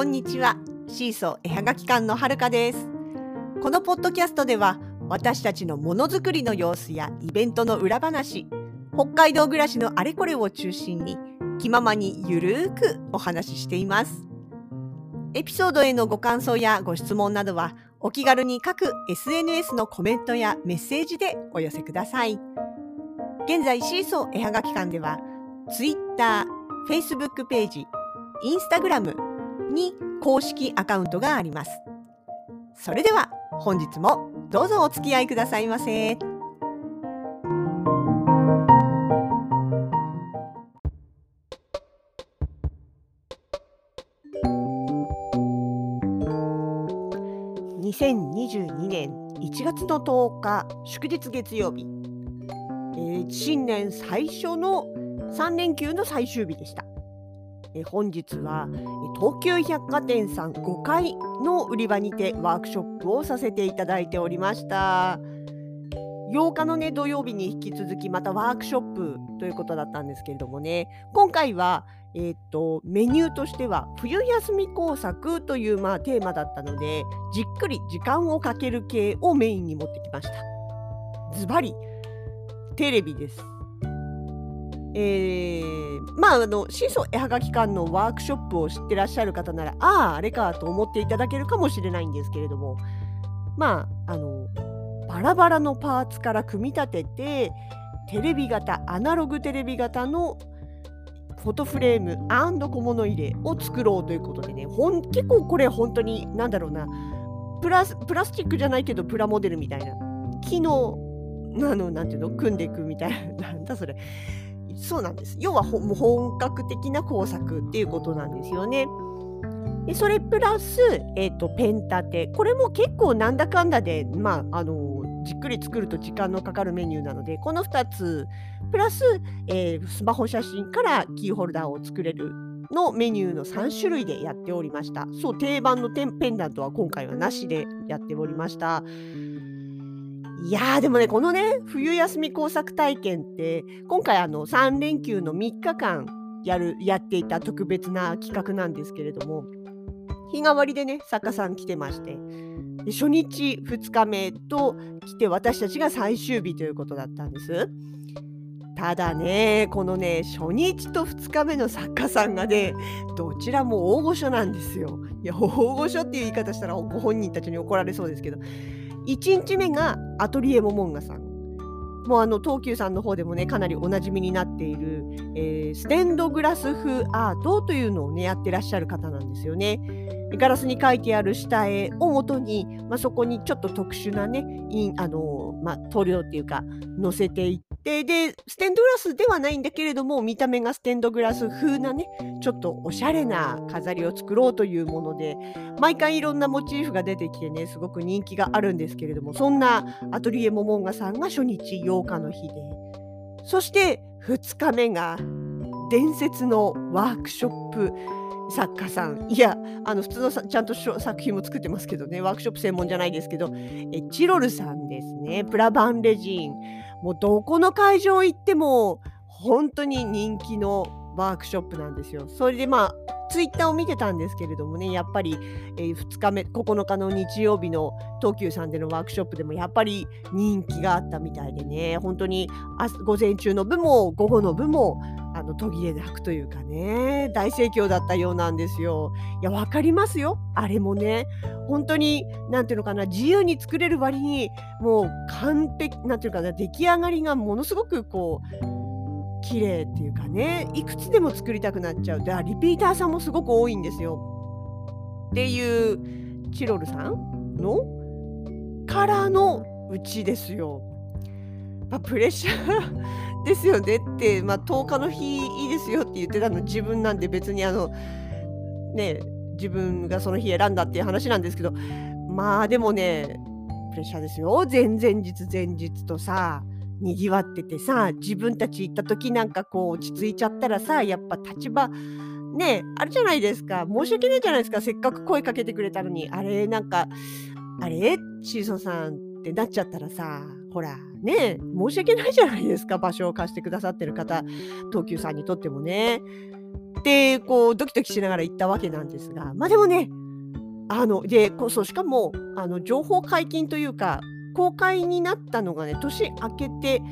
こんにちは。シーソー絵はがき館のはるかです。このポッドキャストでは私たちのものづくりの様子やイベントの裏話北海道暮らしのあれこれを中心に気ままにゆるーくお話ししています。エピソードへのご感想やご質問などはお気軽に各 SNS のコメントやメッセージでお寄せください。現在シーソー絵はがき館では Twitter、Facebook ページ、Instagram に公式アカウントがありますそれでは本日もどうぞお付き合いくださいませ。2022年1月の10日祝日月曜日、えー、新年最初の3連休の最終日でした。え、本日は東急百貨店さん5階の売り場にてワークショップをさせていただいておりました。8日のね土曜日に引き続きまたワークショップということだったんですけれどもね。今回はえーと、メニューとしては冬休み工作という、まあ、テーマだったのでじっくり時間をかける系をメインに持ってきました。ズバリテレビです。えー、まああの新装絵はがき館のワークショップを知ってらっしゃる方ならあああれかと思っていただけるかもしれないんですけれどもまああのバラバラのパーツから組み立ててテレビ型アナログテレビ型のフォトフレーム小物入れを作ろうということでねほん結構これ本当に何だろうなプラスプラスチックじゃないけどプラモデルみたいな木のあのなんていうの組んでいくみたいな なんだそれ。そうなんです要は本格的な工作っていうことなんですよね。でそれプラス、えーと、ペン立てこれも結構なんだかんだで、まあ、あのじっくり作ると時間のかかるメニューなのでこの2つプラス、えー、スマホ写真からキーホルダーを作れるのメニューの3種類でやっておりました。そう、定番のペンダントは今回はなしでやっておりました。いやーでもね、このね、冬休み工作体験って、今回あの3連休の3日間やる、やっていた特別な企画なんですけれども、日替わりでね、作家さん来てまして、で初日2日目と来て私たちが最終日ということだったんです。ただねこのね初日と2日目の作家さんがねどちらも大御所なんですよ。いや大御所っていう言い方したらご本人たちに怒られそうですけど1日目がアトリエモモンガさん。もうあの東急さんの方でもねかなりおなじみになっている、えー、ステンドグラス風アートというのをねやってらっしゃる方なんですよね。ガラスに書いてある下絵をもとに、まあ、そこにちょっと特殊なねあの、まあ、塗料っていうか載せていってでステンドグラスではないんだけれども見た目がステンドグラス風なねちょっとおしゃれな飾りを作ろうというもので毎回いろんなモチーフが出てきてねすごく人気があるんですけれどもそんなアトリエモモンガさんが初日8日の日で。そして2日目が伝説のワークショップ。作家さん。いやあの普通のちゃんと作品も作ってますけどね。ワークショップ専門じゃないですけど。えチロルさんですね。プラバンレジン。もうどこの会場行っても本当に人気のワークショップなんですよ。それでまあツイッターを見てたんですけれどもねやっぱり、えー、2日目9日の日曜日の東急さんでのワークショップでもやっぱり人気があったみたいでね本当に午前中の部も午後の部もあの途切れなくというかね大盛況だったようなんですよ。いや分かりますよあれもね本当に何ていうのかな自由に作れる割にもう完璧なんていうかな出来上がりがものすごくこう綺麗っていうかねいくつでも作りたくなっちゃうでリピーターさんもすごく多いんですよ。っていうチロルさんのからのうちですよ。まあ、プレッシャーですよねって、まあ、10日の日いいですよって言ってたの自分なんで別にあのね自分がその日選んだっていう話なんですけどまあでもねプレッシャーですよ前々日前日とさにぎわっててさ自分たち行った時なんかこう落ち着いちゃったらさやっぱ立場ねあるじゃないですか。申し訳ないじゃないですか。せっかく声かけてくれたのに。あれなんかあれ？シーソンさんってなっちゃったらさほらね申し訳ないじゃないですか。場所を貸してくださってる方東急さんにとってもね。でこうドキドキしながら行ったわけなんですが。まあでもねあのでこそしかもあの情報解禁というか公開になったのがね年明けて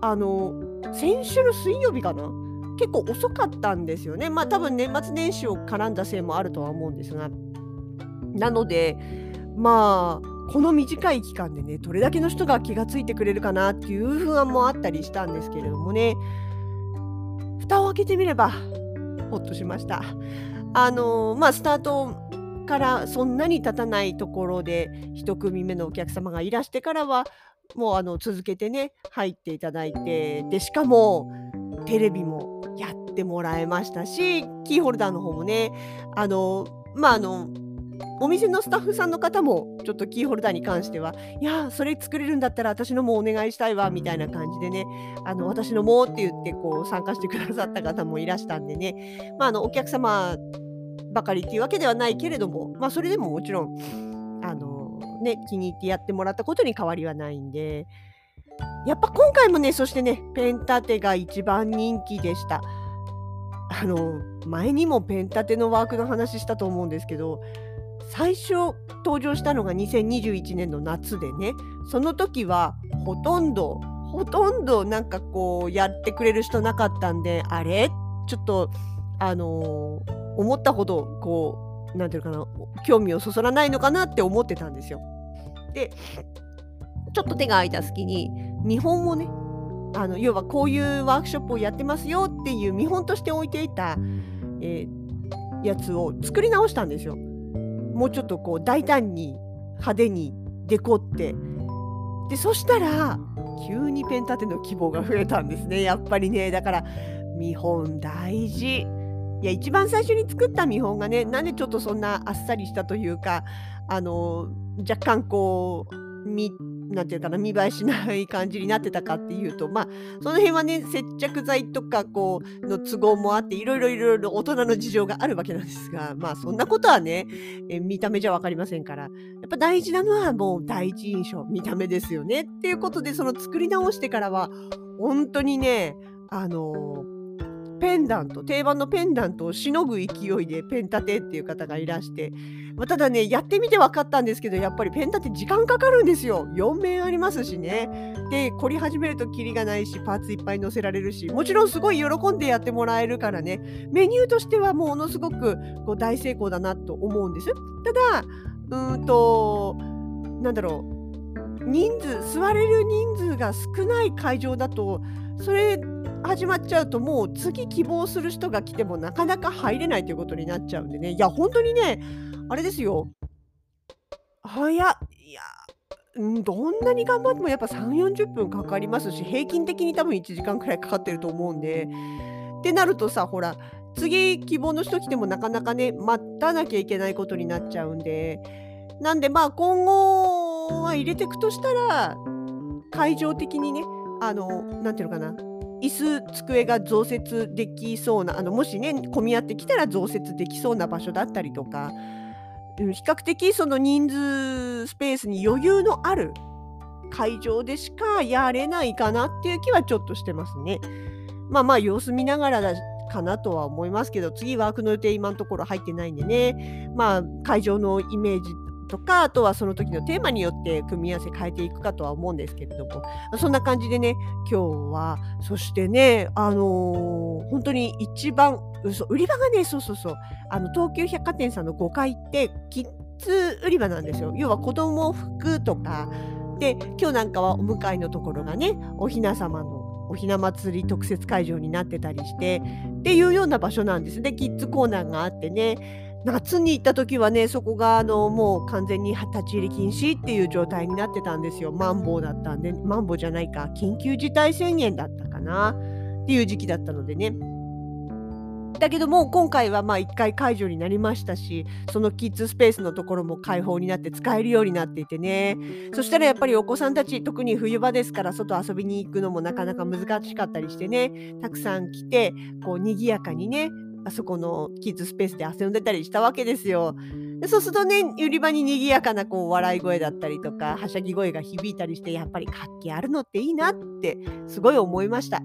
あの先週の水曜日かな？結構遅かったんですよね。まあ多分年末年始を絡んだせいもあるとは思うんですが。なのでまあこの短い期間でねどれだけの人が気がついてくれるかなっていう不安もあったりしたんですけれどもね蓋を開けてみればほっとしました。あのまあスタートからそんなに経たないところで1組目のお客様がいらしてからはもうあの続けてね入っていただいてでしかもテレビもやってもらえましたしキーホルダーの方もねあのまああのお店のスタッフさんの方もちょっとキーホルダーに関してはいやそれ作れるんだったら私のもお願いしたいわみたいな感じでねあの私のもって言ってこう参加してくださった方もいらしたんでねまああのお客様ばかりっていうわけではないけれども、まあ、それでももちろん、あのね、気に入ってやってもらったことに変わりはないんで、やっぱ今回もね、そしてね、ペンタテが一番人気でした。あの、前にもペンタテのワークの話したと思うんですけど、最初登場したのが2021年の夏でね、その時はほとんど、ほとんどなんかこうやってくれる人なかったんで、あれ？ちょっと、あのー思ったほどこう何て言うかな興味をそそらないのかなって思ってたんですよ。でちょっと手が空いた隙に見本をねあの要はこういうワークショップをやってますよっていう見本として置いていた、えー、やつを作り直したんですよ。もうちょっとこう大胆に派手にデコってでそしたら急にペン立ての希望が増えたんですねやっぱりねだから見本大事いや一番最初に作った見本がねなんでちょっとそんなあっさりしたというかあの若干こうみなんていうかな見栄えしない感じになってたかっていうとまあその辺はね接着剤とかこうの都合もあっていろいろいろいろ大人の事情があるわけなんですがまあそんなことはねえ見た目じゃ分かりませんからやっぱ大事なのはもう第一印象見た目ですよねっていうことでその作り直してからは本当にねあのーペンダント定番のペンダントをしのぐ勢いでペン立てっていう方がいらして、まあ、ただねやってみて分かったんですけどやっぱりペン立て時間かかるんですよ。4面ありますしね。で凝り始めるとキリがないしパーツいっぱい載せられるしもちろんすごい喜んでやってもらえるからね。メニューとしてはものすごくこう大成功だなと思うんです。ただうんとなんだろう。人数座れる人数が少ない会場だとそれ始まっちゃうともう次希望する人が来てもなかなか入れないということになっちゃうんでね。いや本当にねあれですよ。早いやどんなに頑張ってもやっぱ3 4 0分かかりますし平均的に多分1時間くらいかかってると思うんで。ってなるとさほら次希望の人来てもなかなかね待たなきゃいけないことになっちゃうんで。なんでまあ今後は入れていくとしたら会場的にねあの何ていうのかな椅子机が増設できそうなあのもしね混み合ってきたら増設できそうな場所だったりとか、うん、比較的その人数スペースに余裕のある会場でしかやれないかなっていう気はちょっとしてますね。まあまあ様子見ながらだかなとは思いますけど次ワークの予定今のところ入ってないんでねまあ会場のイメージとかあとはその時のテーマによって組み合わせ変えていくかとは思うんですけれどもそんな感じでね今日はそしてねあのー、本当に一番売り場がねそうそうそうあの東急百貨店さんの5階ってキッズ売り場なんですよ。要は子供服とか。で今日なんかはお迎えのところがねおひな様のおひな祭り特設会場になってたりしてっていうような場所なんですねキッズコーナーがあってね夏に行った時はねそこがあのもう完全に立ち入り禁止っていう状態になってたんですよ。マンボウだったんでマンボウじゃないか。緊急事態宣言だったかな。っていう時期だったのでね。だけども今回はまあ1回解除になりましたしそのキッズスペースのところも開放になって使えるようになっていてね。そしたらやっぱりお子さんたち特に冬場ですから外遊びに行くのもなかなか難しかったりしてね。たくさん来てこう賑やかにねあそこのキッズスペースで遊んでたりしたわけですよ。そうするとね売り場に賑やかなこう笑い声だったりとかはしゃぎ声が響いたりしてやっぱり活気あるのっていいなってすごい思いました。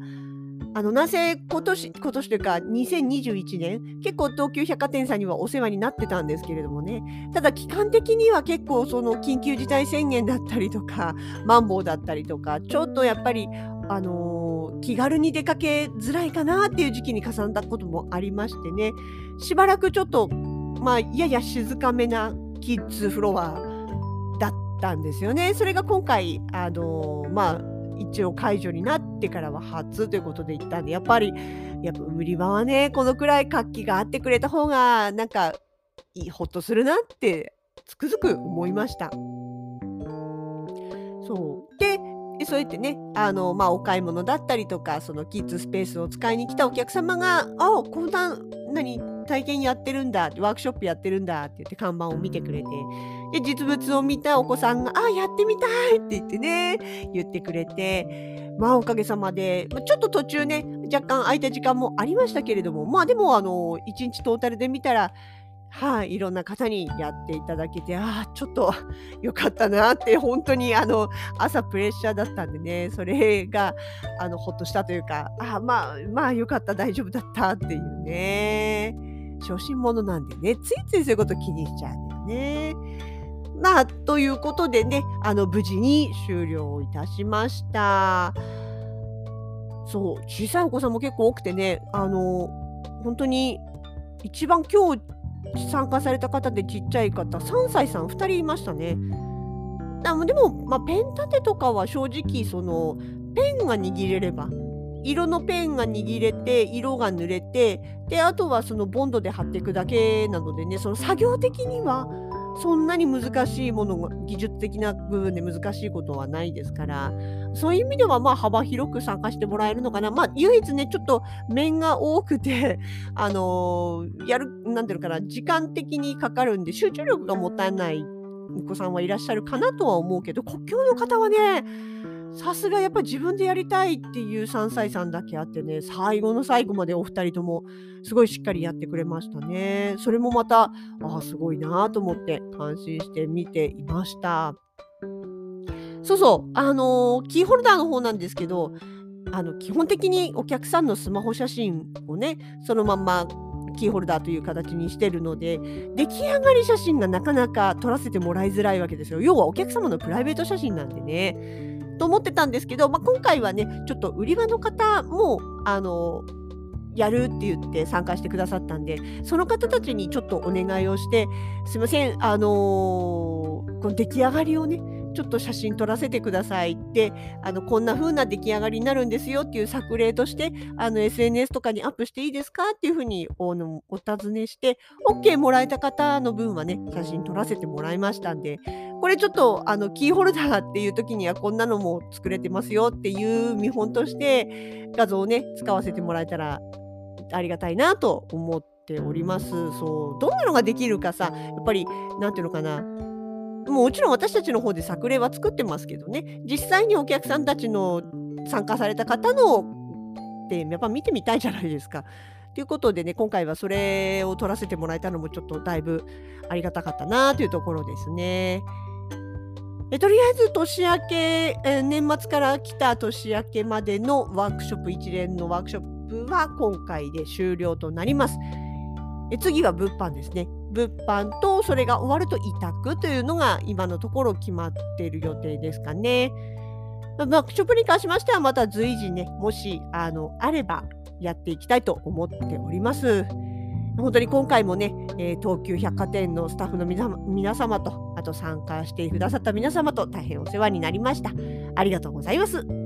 あのなぜ今年今年というか2021年結構東急百貨店さんにはお世話になってたんですけれどもねただ期間的には結構その緊急事態宣言だったりとかマンボウだったりとかちょっとやっぱりあのー、気軽に出かけづらいかなっていう時期に重なったこともありましてねしばらくちょっとまあやや静かめなキッズフロアだったんですよね。それが今回あのー、まあ一応解除になってからは初ということで行ったんでやっぱりやっぱ売り場はねこのくらい活気があってくれた方がなんかいいほっとするなってつくづく思いました。そうででそうやってねあの、まあ、お買い物だったりとかそのキッズスペースを使いに来たお客様が「あこんな何体験やってるんだワークショップやってるんだって言って看板を見てくれてで実物を見たお子さんが「あやってみたい!」って言ってね言ってくれてまあおかげさまで、ちょっと途中ね若干空いた時間もありましたけれどもまあでもあの1日トータルで見たらはい、いろんな方にやっていただけて、ああ、ちょっと良かったなって、本当にあの朝プレッシャーだったんでね、それがあのほっとしたというか、あまあ、まあ良かった、大丈夫だったっていうね。初心者なんでね、ついついそういうこと気にしちゃうんだよね。まあ、ということでね、あの、無事に終了いたしました。そう、小さいお子さんも結構多くてね、あの、本当に一番今日参加された方でちっちゃい方、3歳さん2人いましたね。でも、まあ、ペン立てとかは正直そのペンが握れれば色のペンが握れて色が塗れてであとはそのボンドで貼っていくだけなのでねその作業的にはそんなに難しいものが技術的な部分で難しいことはないですからそういう意味ではまあ幅広く参加してもらえるのかな。まあ唯一ねちょっと面が多くて あのー、やるなんていうのかな時間的にかかるんで集中力が持たないお子さんはいらっしゃるかなとは思うけど国境の方はねさすがやっぱり自分でやりたいっていう3歳さんだけあってね、最後の最後までお二人ともすごいしっかりやってくれましたね。それもまた、あ、すごいなと思って感心して見ていました。そうそう、あのー、キーホルダーの方なんですけど、あの基本的にお客さんのスマホ写真をね、そのままキーホルダーという形にしてるので出来上がり写真がなかなか撮らせてもらいづらいわけですよ要はお客様のプライベート写真なんでねと思ってたんですけど、まあ、今回はねちょっと売り場の方もあのやるって言って参加してくださったんでその方たちにちょっとお願いをしてすいませんあのー、この出来上がりをねちょっと写真撮らせてくださいってあのこんな風な出来上がりになるんですよっていう作例としてあの SNS とかにアップしていいですかっていう風におのお尋ねして OK もらえた方の分はね写真撮らせてもらいましたんでこれちょっとあのキーホルダーっていう時にはこんなのも作れてますよっていう見本として画像をね使わせてもらえたらありがたいなと思っております。そうどんなのができるかさやっぱり何ていうのかなもちろん私たちの方で作例は作ってますけどね実際にお客さんたちの参加された方のってやっぱ見てみたいじゃないですか。ということでね今回はそれを取らせてもらえたのもちょっとだいぶありがたかったなというところですね。えとりあえず年明け、え年末から来た年明けまでのワークショップ一連のワークショップは今回で終了となります。え次は物販ですね。物販とそれが終わると委託というのが今のところ決まっている予定ですかね。ワークショップに関しましてはまた随時ね、もしあのあればやっていきたいと思っております。本当に今回もね、えー、東急百貨店のスタッフの皆様と、あと参加してくださった皆様と大変お世話になりました。ありがとうございます。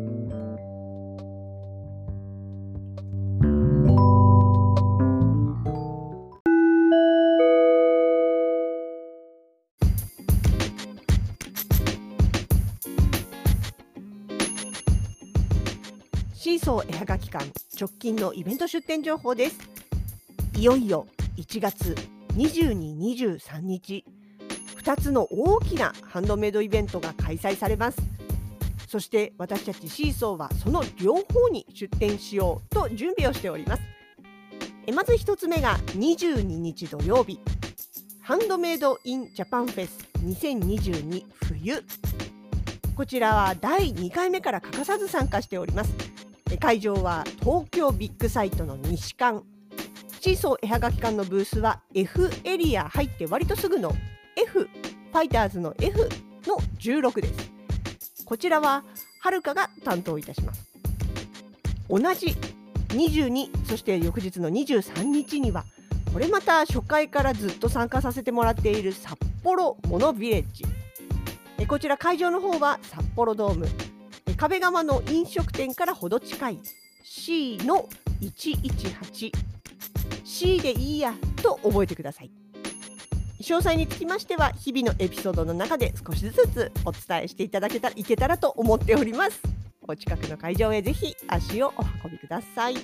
シーソー絵はがき館直近のイベント出店情報です。いよいよ1月22、23日2つの大きなハンドメイドイベントが開催されます。そして私たちシーソーはその両方に出店しようと準備をしております。えまず1つ目が22日土曜日ハンドメイドインジャパンフェス2022冬こちらは第2回目から欠かさず参加しております。会場は東京ビッグサイトの西館。シーソー絵はがき館のブースは F エリア入って割とすぐの F ファイターズの F の16です。こちらははるかが担当いたします。同じ22そして翌日の23日にはこれまた初回からずっと参加させてもらっている札幌モノビレッジ。えこちら会場の方は札幌ドーム。壁側の飲食店からほど近い。C の 118C でいいやと覚えてください。詳細につきましては日々のエピソードの中で少しずつお伝えしていただけたらいけたらと思っております。お近くの会場へぜひ足をお運びください。